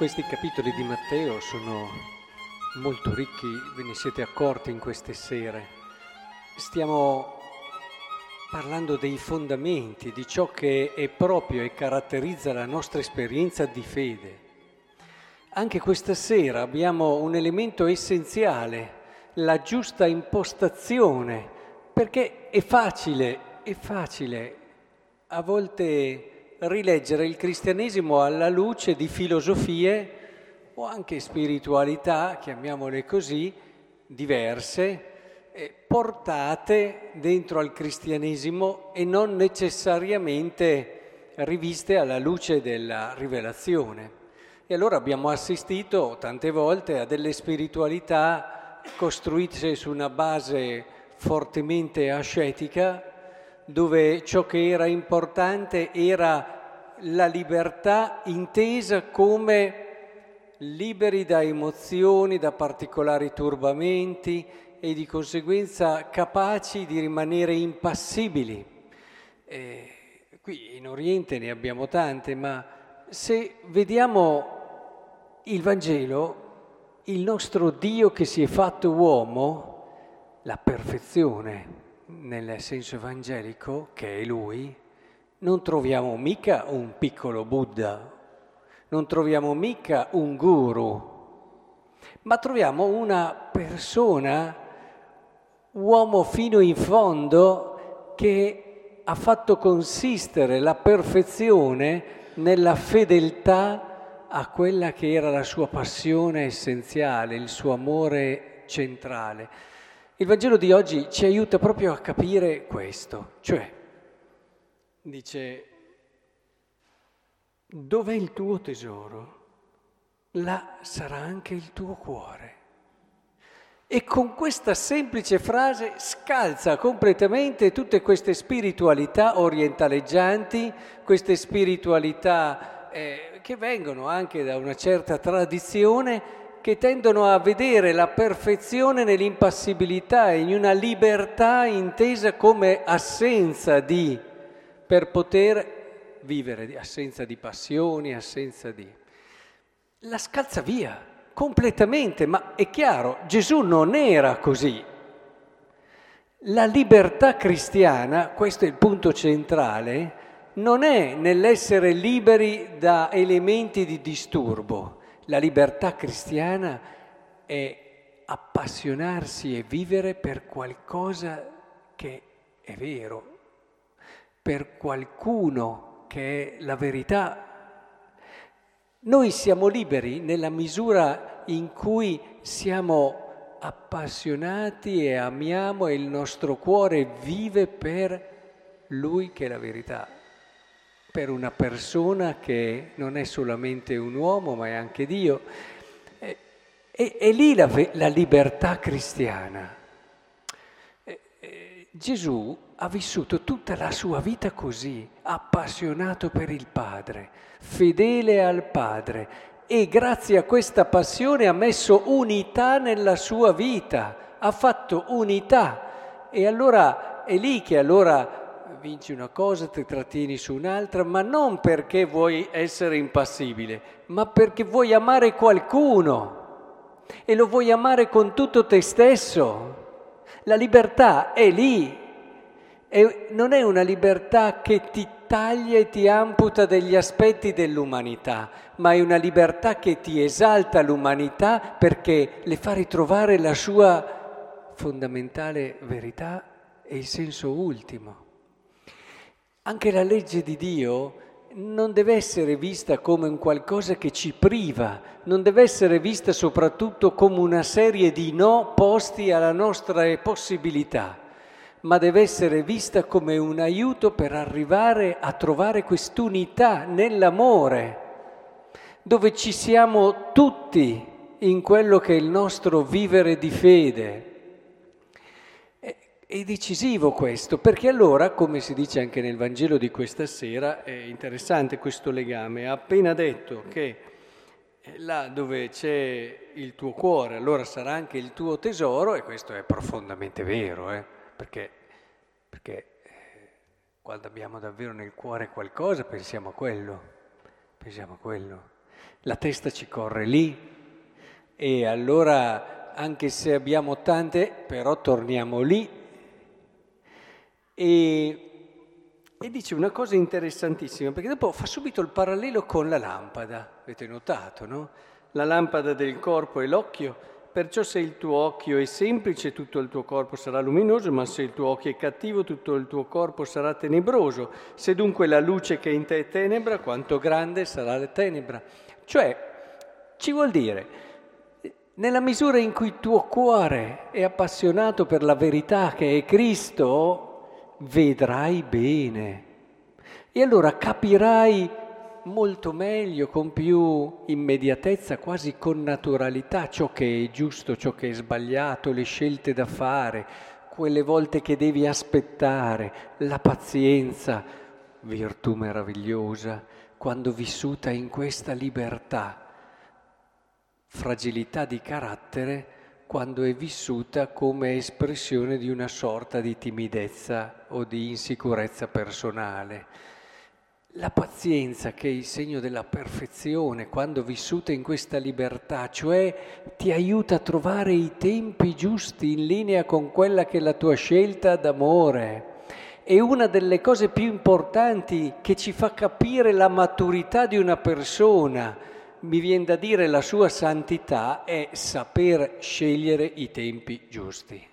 Questi capitoli di Matteo sono molto ricchi, ve ne siete accorti in queste sere. Stiamo parlando dei fondamenti, di ciò che è proprio e caratterizza la nostra esperienza di fede. Anche questa sera abbiamo un elemento essenziale, la giusta impostazione, perché è facile, è facile a volte rileggere il cristianesimo alla luce di filosofie o anche spiritualità, chiamiamole così, diverse, portate dentro al cristianesimo e non necessariamente riviste alla luce della rivelazione. E allora abbiamo assistito tante volte a delle spiritualità costruite su una base fortemente ascetica, dove ciò che era importante era la libertà intesa come liberi da emozioni, da particolari turbamenti e di conseguenza capaci di rimanere impassibili. Eh, qui in Oriente ne abbiamo tante, ma se vediamo il Vangelo, il nostro Dio che si è fatto uomo, la perfezione, nel senso evangelico, che è lui, non troviamo mica un piccolo Buddha, non troviamo mica un guru, ma troviamo una persona, uomo fino in fondo, che ha fatto consistere la perfezione nella fedeltà a quella che era la sua passione essenziale, il suo amore centrale. Il Vangelo di oggi ci aiuta proprio a capire questo, cioè dice, dov'è il tuo tesoro? Là sarà anche il tuo cuore. E con questa semplice frase scalza completamente tutte queste spiritualità orientaleggianti, queste spiritualità eh, che vengono anche da una certa tradizione che tendono a vedere la perfezione nell'impassibilità in una libertà intesa come assenza di, per poter vivere, assenza di passioni, assenza di... La scalza via completamente, ma è chiaro, Gesù non era così. La libertà cristiana, questo è il punto centrale, non è nell'essere liberi da elementi di disturbo la libertà cristiana è appassionarsi e vivere per qualcosa che è vero, per qualcuno che è la verità. Noi siamo liberi nella misura in cui siamo appassionati e amiamo e il nostro cuore vive per Lui che è la verità per una persona che non è solamente un uomo ma è anche Dio. E, e, e lì la, la, libertà cristiana. E, Gesù ha vissuto tutta la sua vita così, appassionato per il Padre, fedele al Padre e grazie a questa passione ha messo unità nella sua vita, ha fatto unità. E allora è lì che allora vinci una cosa, ti trattieni su un'altra, ma non perché vuoi essere impassibile, ma perché vuoi amare qualcuno e lo vuoi amare con tutto te stesso. La libertà è lì, e non è una libertà che ti taglia e ti amputa degli aspetti dell'umanità, ma è una libertà che ti esalta l'umanità perché le fa ritrovare la sua fondamentale verità e il senso ultimo. Anche la legge di Dio non deve essere vista come un qualcosa che ci priva, non deve essere vista soprattutto come una serie di no posti alla nostra possibilità, ma deve essere vista come un aiuto per arrivare a trovare quest'unità nell'amore, dove ci siamo tutti in quello che è il nostro vivere di fede. È decisivo questo, perché allora, come si dice anche nel Vangelo di questa sera, è interessante questo legame. Ha appena detto che là dove c'è il tuo cuore, allora sarà anche il tuo tesoro, e questo è profondamente vero, eh? perché, perché eh, quando abbiamo davvero nel cuore qualcosa pensiamo a quello, pensiamo a quello. La testa ci corre lì e allora anche se abbiamo tante, però torniamo lì. E, e dice una cosa interessantissima, perché dopo fa subito il parallelo con la lampada, avete notato, no? La lampada del corpo è l'occhio Perciò se il tuo occhio è semplice tutto il tuo corpo sarà luminoso, ma se il tuo occhio è cattivo tutto il tuo corpo sarà tenebroso. Se dunque la luce che in te è tenebra, quanto grande sarà la tenebra. Cioè, ci vuol dire, nella misura in cui il tuo cuore è appassionato per la verità che è Cristo, vedrai bene. E allora capirai molto meglio, con più immediatezza, quasi con naturalità, ciò che è giusto, ciò che è sbagliato, le scelte da fare, quelle volte che devi aspettare, la pazienza, virtù meravigliosa, quando vissuta in questa libertà, fragilità di carattere, quando è vissuta come espressione di una sorta di timidezza o di insicurezza personale. La pazienza che è il segno della perfezione quando vissuta in questa libertà, cioè ti aiuta a trovare i tempi giusti in linea con quella che è la tua scelta d'amore. E una delle cose più importanti che ci fa capire la maturità di una persona, mi viene da dire la sua santità, è saper scegliere i tempi giusti.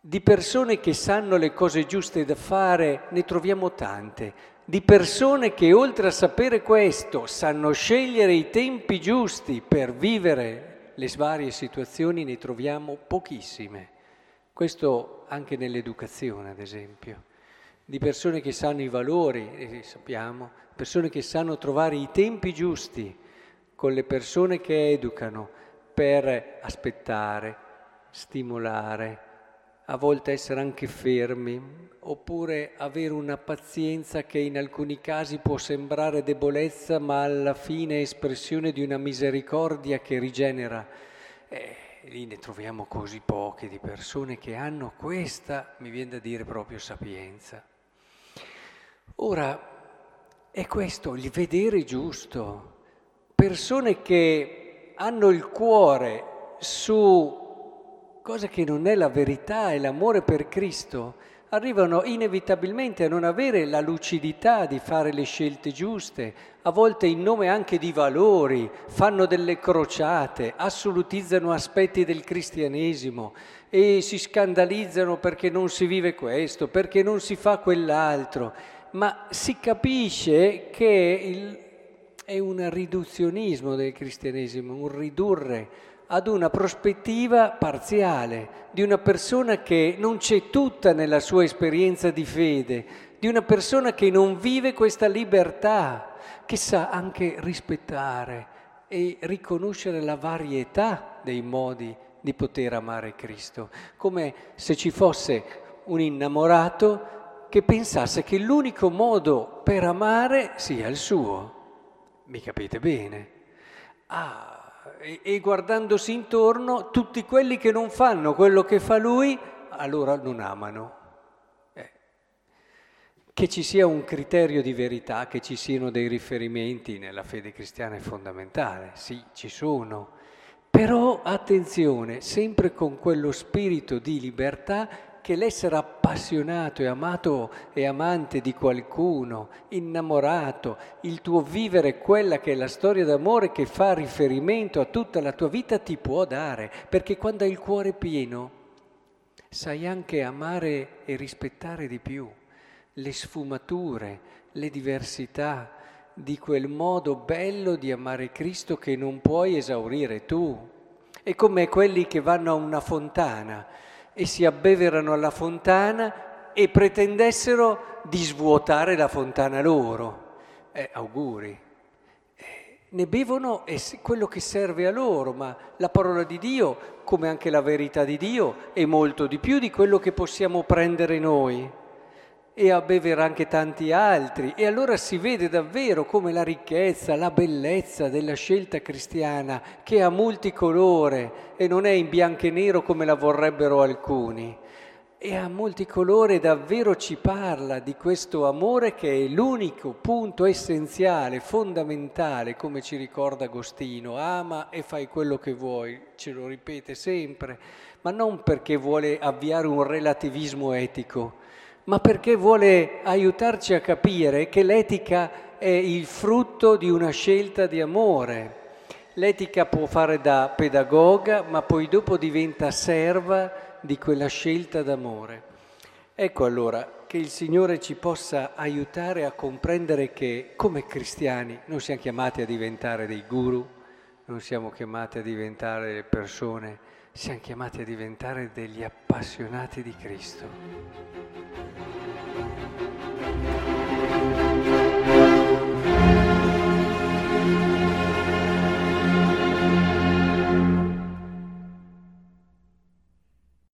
Di persone che sanno le cose giuste da fare ne troviamo tante. Di persone che oltre a sapere questo sanno scegliere i tempi giusti per vivere le varie situazioni ne troviamo pochissime. Questo anche nell'educazione, ad esempio. Di persone che sanno i valori, e sappiamo, persone che sanno trovare i tempi giusti con le persone che educano per aspettare, stimolare, a volte essere anche fermi, oppure avere una pazienza che in alcuni casi può sembrare debolezza, ma alla fine è espressione di una misericordia che rigenera. Eh, lì ne troviamo così poche di persone che hanno questa, mi viene da dire proprio sapienza. Ora, è questo il vedere giusto. Persone che hanno il cuore su cosa che non è la verità e l'amore per Cristo, arrivano inevitabilmente a non avere la lucidità di fare le scelte giuste, a volte in nome anche di valori, fanno delle crociate, assolutizzano aspetti del cristianesimo e si scandalizzano perché non si vive questo, perché non si fa quell'altro, ma si capisce che il, è un riduzionismo del cristianesimo, un ridurre ad una prospettiva parziale di una persona che non c'è tutta nella sua esperienza di fede, di una persona che non vive questa libertà, che sa anche rispettare e riconoscere la varietà dei modi di poter amare Cristo, come se ci fosse un innamorato che pensasse che l'unico modo per amare sia il suo. Mi capite bene? Ah, e, e guardandosi intorno, tutti quelli che non fanno quello che fa lui, allora non amano. Eh. Che ci sia un criterio di verità, che ci siano dei riferimenti nella fede cristiana è fondamentale, sì, ci sono. Però attenzione, sempre con quello spirito di libertà che l'essere appassionato e amato e amante di qualcuno, innamorato, il tuo vivere quella che è la storia d'amore che fa riferimento a tutta la tua vita ti può dare, perché quando hai il cuore pieno sai anche amare e rispettare di più le sfumature, le diversità di quel modo bello di amare Cristo che non puoi esaurire tu. È come quelli che vanno a una fontana e si abbeverano alla fontana e pretendessero di svuotare la fontana loro. Eh, auguri. Eh, ne bevono quello che serve a loro, ma la parola di Dio, come anche la verità di Dio, è molto di più di quello che possiamo prendere noi e a bevere anche tanti altri. E allora si vede davvero come la ricchezza, la bellezza della scelta cristiana, che ha multicolore e non è in bianco e nero come la vorrebbero alcuni, e a molti colori davvero ci parla di questo amore che è l'unico punto essenziale, fondamentale, come ci ricorda Agostino, ama e fai quello che vuoi, ce lo ripete sempre, ma non perché vuole avviare un relativismo etico, ma perché vuole aiutarci a capire che l'etica è il frutto di una scelta di amore. L'etica può fare da pedagoga, ma poi dopo diventa serva di quella scelta d'amore. Ecco allora che il Signore ci possa aiutare a comprendere che come cristiani non siamo chiamati a diventare dei guru, non siamo chiamati a diventare persone, siamo chiamati a diventare degli appassionati di Cristo.